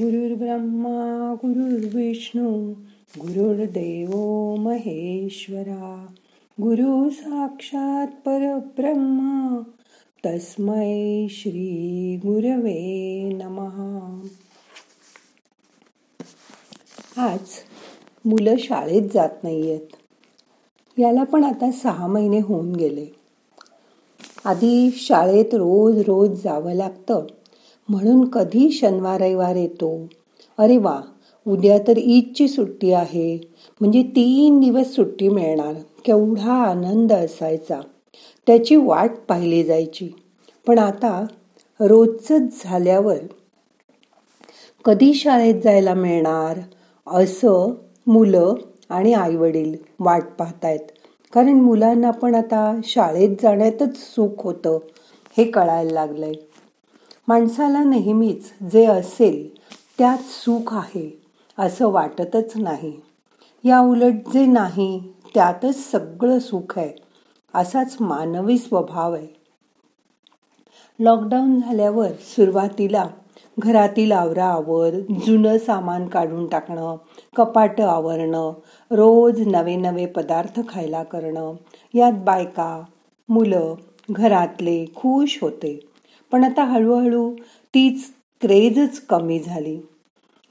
गुरुर्ब्रह्मा गुरुर्विष्णू गुरुर्देव महेश्वरा. गुरु साक्षात परब्रह्मा तस्मै श्री गुरवे नमहा आज मुलं शाळेत जात नाहीयेत. याला पण आता सहा महिने होऊन गेले. आधी शाळेत रोज रोज जावं लागतं. म्हणून कधी शनिवार रविवार येतो? अरे वा उद्या तर ईदची सुट्टी आहे. म्हणजे तीन दिवस सुट्टी मिळणार. केवढा आनंद असायचा. त्याची वाट पाहिली जायची. पण आता रोजच झाल्यावर कधी शाळेत जायला मिळणार? असं मुलं आणि आई वडील वाट पाहतायत. कारण मुलांना पण आता शाळेत जाण्यातच सुख होतं हे कळायला लागलंय. माणसाला नेहमीच जे असेल त्यात सुख आहे असं वाटतच नाही. या उलट जे नाही त्यातच सगळं सुख आहे असाच मानवी स्वभाव आहे. लॉकडाऊन झाल्यावर सुरुवातीला घरातील आवराआवर जुनं सामान काढून टाकणं कपाट आवरणं रोज नवे नवे पदार्थ खायला करणं यात बायका मुलं घरातले खुश होते. पण आता हळूहळू तीच क्रेजच कमी झाली.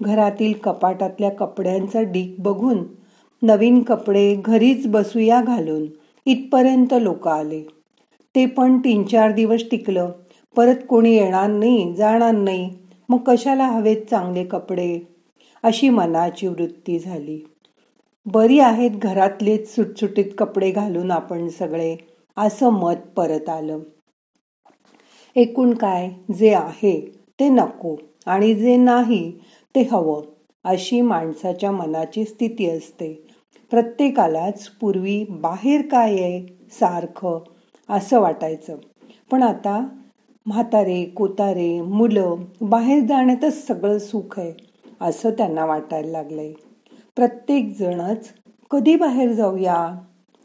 घरातील कपाटातल्या कपड्यांचा डीक बघून नवीन कपडे घरीच बसूया घालून इथपर्यंत लोक आले. ते पण तीन चार दिवस टिकलं. परत कोणी येणार नाही जाणार नाही. मग कशाला हवेत चांगले कपडे? अशी मनाची वृत्ती झाली. बरी आहेत घरातलेच सुटसुटीत कपडे घालून आपण सगळे. असं मत परत आलं. एकूण काय जे आहे ते नको आणि जे नाही ते हवं अशी माणसाच्या मनाची स्थिती असते. प्रत्येकालाच पूर्वी बाहेर काय आहे सारखं असं वाटायचं. पण आता म्हातारे कोतारे मुलं बाहेर जाण्यातच सगळं सुख आहे असं त्यांना वाटायला लागलंय. प्रत्येक जणच कधी बाहेर जाऊया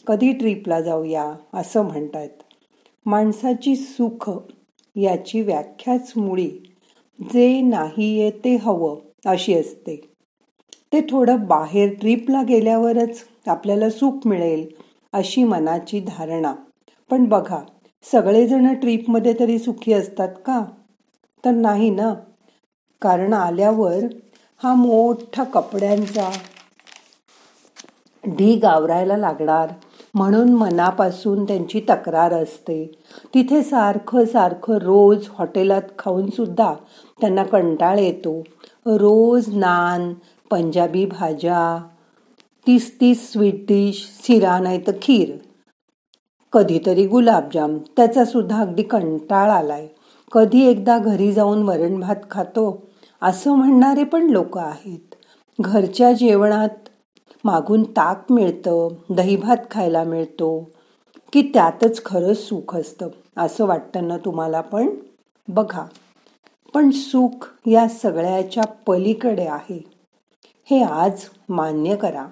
कधी ट्रिपला जाऊया असं म्हणतात. माणसाची सुख याची व्याख्याच मुळी. जे नाहीये ते हवं अशी असते. ते थोडं बाहेर ट्रिपला गेल्यावरच आपल्याला सुख मिळेल अशी मनाची धारणा. पण बघा सगळेजण ट्रिपमध्ये तरी सुखी असतात का? तर नाही ना. कारण आल्यावर हा मोठा कपड्यांचा ढीग आवरायला लागणार. म्हणून मनापासून त्यांची तक्रार असते. तिथे सारखं सारखं रोज हॉटेलात खाऊनसुद्धा त्यांना कंटाळ येतो. रोज नान पंजाबी भाज्या तीस तीस स्वीट डिश शिरा नाही तर खीर. कधीतरी गुलाबजाम त्याचा सुद्धा अगदी कंटाळ आलाय. कधी एकदा घरी जाऊन वरण भात खातो असं म्हणणारे पण लोक आहेत. घरच्या जेवणात मागून ताक मिळतं दहीभात खायला मिळतो की त्यातच खरंच सुख असतं असं वाटतं ना तुम्हाला पण? बघा. पण सुख या सगळ्याच्या पलीकडे आहे. हे आज मान्य करा.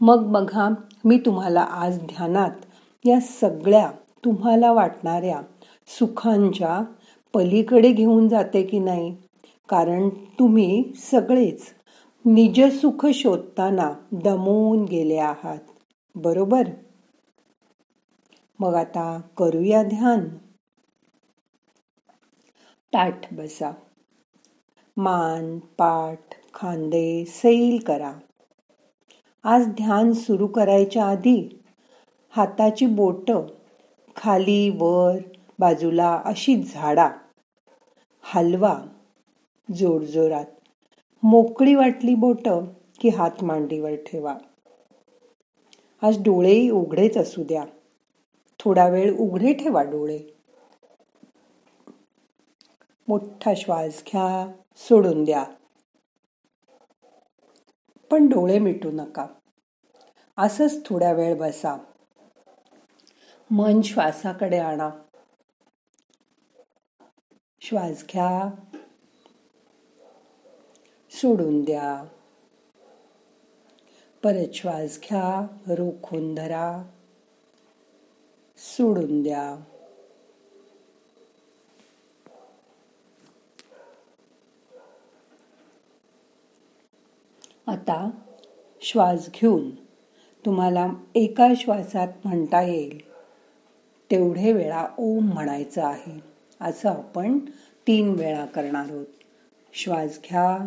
मग बघा मी तुम्हाला आज ध्यानात या सगळ्या तुम्हाला वाटणाऱ्या सुखांच्या पलीकडे घेऊन जाते की नाही? कारण तुम्ही सगळेच निजसुख शोधताना दमून गेले आहात. बरोबर? मग आता करूया ध्यान. ताठ बसा. मान पाठ खांदे सैल करा. आज ध्यान सुरू करायच्या आधी हाताची बोट खाली वर बाजूला अशी झाडा. हलवा जोरजोरात. मोकळी वाटली बोट की हात मांडीवर ठेवा. आज डोळेही उघडेच असू द्या. थोडा वेळ उघडे ठेवा डोळे. मोठा श्वास घ्या सोडून द्या. पण डोळे मिटू नका. असंच थोड्या वेळ बसा. मन श्वासाकडे आणा. श्वास घ्या सोडून द्या. परत श्वास घ्या रोखून धरा. सोडून द्या. आता श्वास घेऊन तुम्हाला एका श्वासात म्हणता येईल तेवढे वेळा ओम म्हणायचं आहे. असं आपण तीन वेळा करणार आहोत. श्वास घ्या.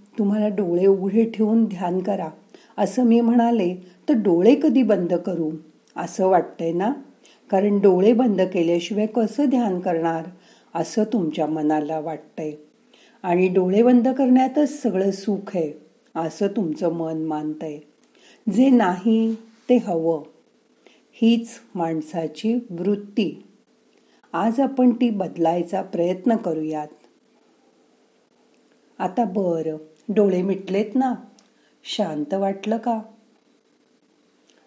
तुम्हाला डोळे उघडे ठेवून ध्यान करा. असं मी म्हणाले तर डोळे कधी बंद करू? असं वाटतंय ना? कारण डोळे बंद केल्याशिवाय कसं ध्यान करणार? असं तुमच्या मनाला वाटतंय. आणि डोळे बंद करण्यातच सगळं सुख आहे असं तुमचं मन मानतंय. जे नाही ते हवं. हीच माणसाची वृत्ती. आज आपण ती बदलायचा प्रयत्न करूयात. आता बरं. डोळे मिटलेत ना? शांत वाटलं का?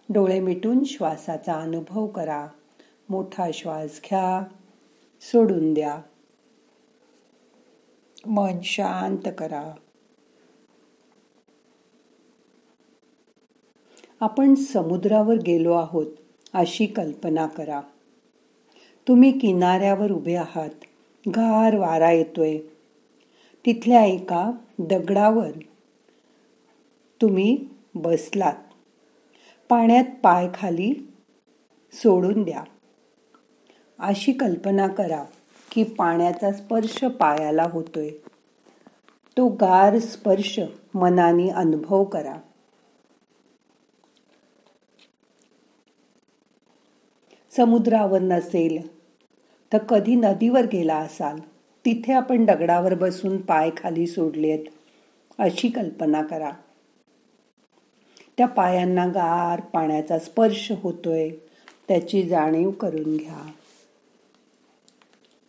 डोळे मिटून श्वासाचा अनुभव करा. मोठा श्वास घ्या. सोडून द्या. मन शांत करा. आपण समुद्रावर गेलो आहोत अशी कल्पना करा. तुम्ही किनाऱ्यावर उभे आहात. गार वारा येतोय. तिथल्या एका दगडावर तुम्ही बसलात. पाण्यात पाय खाली सोडून द्या. अशी कल्पना करा की पाण्याचा स्पर्श पायाला होतोय. तो गार स्पर्श मनाने अनुभव करा. समुद्रावर नसेल तर कधी नदीवर गेला असाल. तिथे आपण दगडावर बसून पाय खाली सोडलेत अशी कल्पना करा. त्या पायांना गार पाण्याचा स्पर्श होतोय त्याची जाणीव करून घ्या.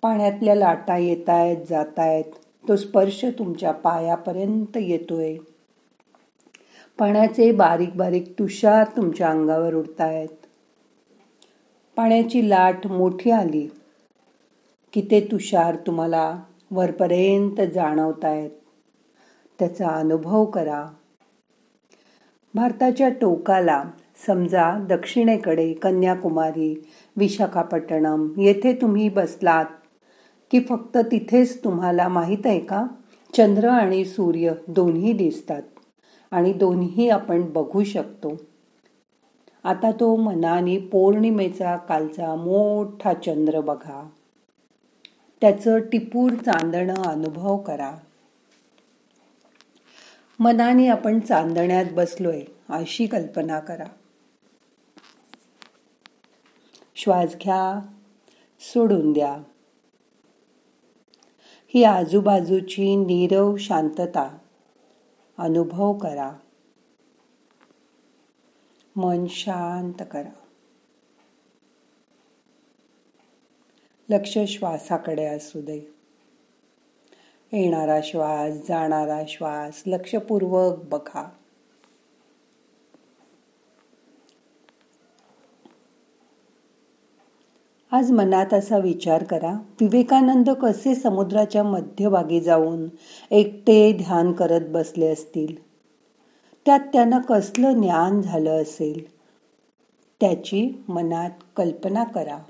पाण्यातल्या लाटा येत आहेत जात आहेत तो स्पर्श तुमच्या पायापर्यंत येतोय. पाण्याचे बारीक बारीक तुषार तुमच्या अंगावर उडतायत. पाण्याची लाट मोठी आली. की ते तुषार तुम्हाला वरपर्यंत जाणवतायत? त्याचा अनुभव करा. भारताच्या टोकाला समजा दक्षिणेकडे कन्याकुमारी विशाखापट्टणम येथे तुम्ही बसलात की फक्त तिथेच तुम्हाला माहीत आहे का? चंद्र आणि सूर्य दोन्ही दिसतात आणि दोन्ही आपण बघू शकतो. आता तो मनाने पौर्णिमेचा कालचा मोठा चंद्र बघा. त्याचं टिपूर चांदणं अनुभव करा. मनाने आपण चांदण्यात बसलोय अशी कल्पना करा. श्वास घ्या सोडून द्या. ही आजूबाजूची नीरव शांतता अनुभव करा. मन शांत करा. लक्ष श्वासाकडे असू दे. येणारा श्वास जाणारा श्वास लक्षपूर्वक बघा. आज मनात असा विचार करा विवेकानंद कसे समुद्राच्या मध्यभागी जाऊन एकटे ध्यान करत बसले असतील? त्यात त्यांना कसलं ज्ञान झालं असेल? त्याची मनात कल्पना करा.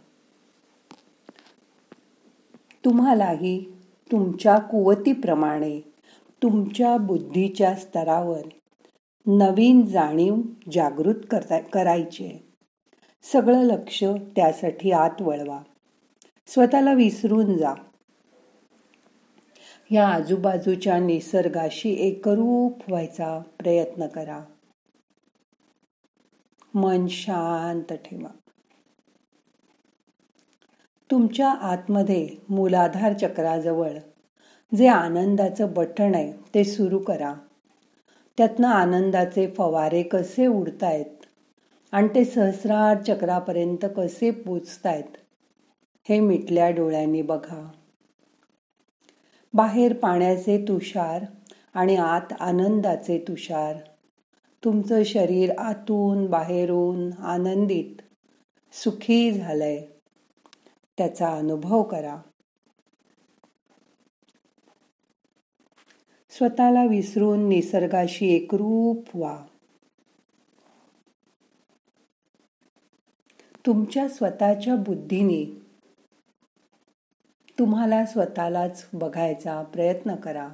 तुम्हालाही तुमच्या कुवतीप्रमाणे तुमच्या बुद्धीच्या स्तरावर नवीन जाणीव जागृत करता करायची. सगळं लक्ष त्यासाठी आत वळवा. स्वतःला विसरून जा. या आजूबाजूच्या निसर्गाशी एकरूप व्हायचा प्रयत्न करा. मन शांत ठेवा. तुमच्या आतमध्ये मूलाधार चक्राजवळ जे आनंदाचं बटण आहे ते सुरू करा. त्यातनं आनंदाचे फवारे कसे उडतायत आणि ते सहस्रार चक्रापर्यंत कसे पोचतायत हे मिटल्या डोळ्यांनी बघा. बाहेर पाण्याचे तुषार आणि आत आनंदाचे तुषार. तुमचं शरीर आतून बाहेरून आनंदित सुखी झालंय. त्याचा अनुभव करा. स्वतःला विसरून निसर्गाशी एकरूप व्हा. तुमच्या स्वतःच्या बुद्धीने तुम्हाला स्वतःलाच बघायचा प्रयत्न करा.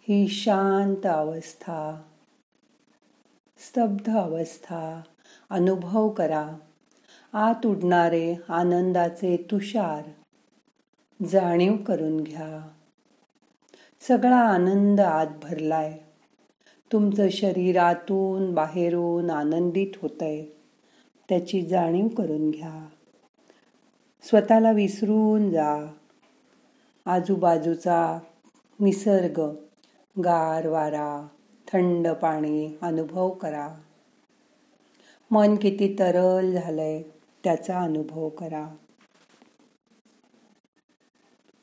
ही शांत अवस्था स्तब्ध अवस्था अनुभव करा. आत उडणारे आनंदाचे तुषार. जाणीव करून घ्या. सगळा आनंद आत भरलाय. तुमचं शरीर आतून बाहेरून आनंदित होतंय. त्याची जाणीव करून घ्या. स्वतःला विसरून जा. आजूबाजूचा निसर्ग गार वारा थंड पाणी अनुभव करा. मन किती तरल झालंय. त्याचा अनुभव करा.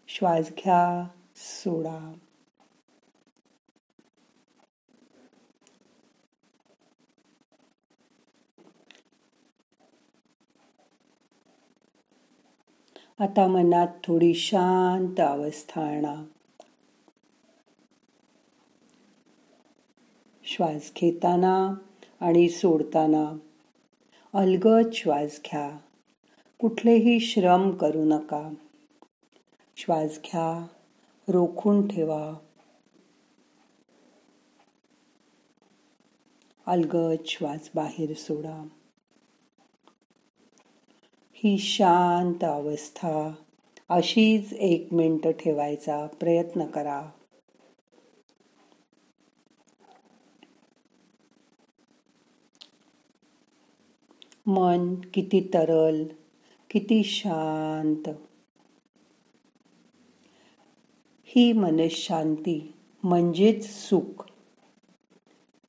श्वास घ्या सोडा. आता मनात थोडी शांत अवस्था आणा. श्वास घेताना आणि सोडताना अलगद श्वास घ्या. कुठलेही श्रम करू नका. श्वास घ्या. रोखून ठेवा. अलगद श्वास बाहेर सोडा. ही शांत अवस्था. अशीच एक मिनटं ठेवायचा प्रयत्न करा. मन किती तरल किती शांत. ही मनशांती म्हणजेच सुख.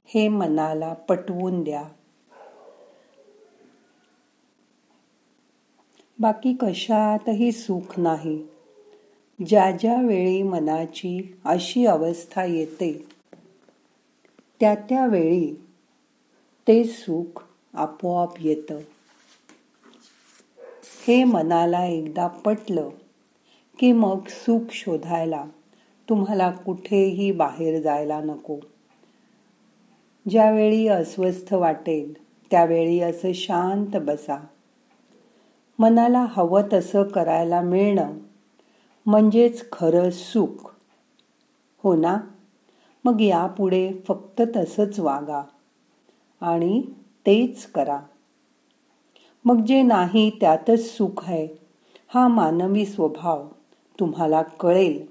हे मनाला पटवून द्या. बाकी कशातही सुख नाही. ज्या ज्या वेळी मनाची अशी अवस्था येते त्या त्या वेळी ते सुख आपोआप येतं. हे मनाला एकदा पटलं की मग सुख शोधायला तुम्हाला कुठेही बाहेर जायला नको. ज्यावेळी अस्वस्थ वाटेल त्यावेळी असं शांत बसा. मनाला हवं तसं करायला मिळणं म्हणजेच खरं सुख. हो ना? मग यापुढे फक्त तसंच वागा. आणि तेच करा. मग जे नाही त्यातच सुख आहे हा मानवी स्वभाव तुम्हाला कळेल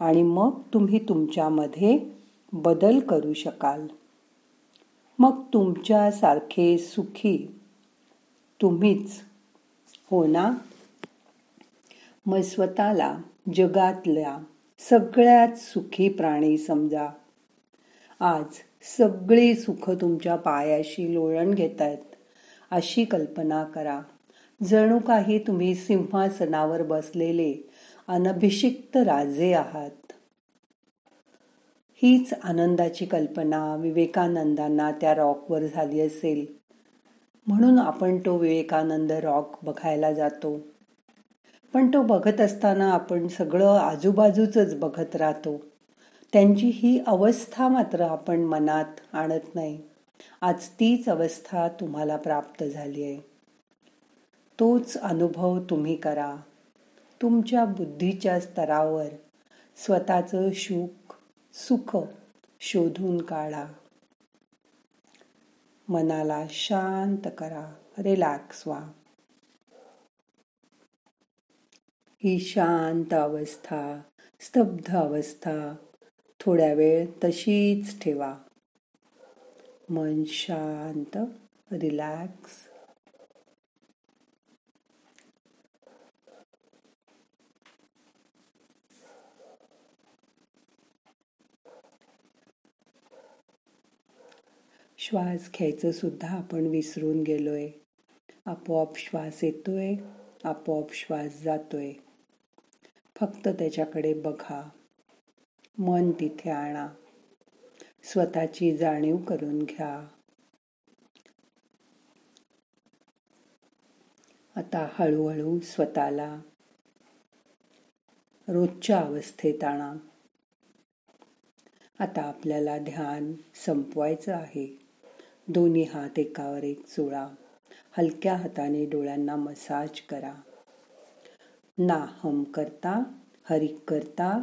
आणि मग तुम्ही तुमच्यामध्ये बदल करू शकाल. मग तुमच्यासारखे सुखी तुम्हीच हो ना? मग स्वतःला जगातल्या सगळ्यात सुखी प्राणी समजा. आज सगळी सुख तुमच्या पायाशी लोळण घेत आहेत अशी कल्पना करा. जणू काही तुम्ही सिंहासनावर बसलेले अनभिषिक्त राजे आहात. हीच आनंदाची कल्पना विवेकानंदांना त्या रॉकवर झाली असेल. म्हणून आपण तो विवेकानंद रॉक बघायला जातो. पण तो बघत असताना आपण सगळं आजूबाजूच बघत राहतो. त्यांची ही अवस्था मात्र आपण मनात आणत नाही. आज तीच अवस्था तुम्हाला प्राप्त झाली आहे. तोच अनुभव तुम्ही करा. तुमच्या बुद्धीच्या स्तरावर स्वतःचं सुख सुख शोधून काढा. मनाला शांत करा. रिलॅक्स व्हा. ही शांत अवस्था स्तब्ध अवस्था थोड्या वेळ तशीच ठेवा. मन शांत रिलॅक्स श्वास घ्यायचं सुद्धा आपण विसरून गेलोय. आपोआप श्वास येतोय आपोआप श्वास जातोय. फक्त त्याच्याकडे बघा. मन तिथे आणा. स्वतःची जाणीव करून घ्या. आता हळूहळू स्वतःला रोजच्या अवस्थेत आणा. आता आपल्याला ध्यान संपवायचं आहे. दोन्ही हात एकावर एक चोळा हलक्या हाताने डोळ्यांना मसाज करा. नाहम करता हरिक करता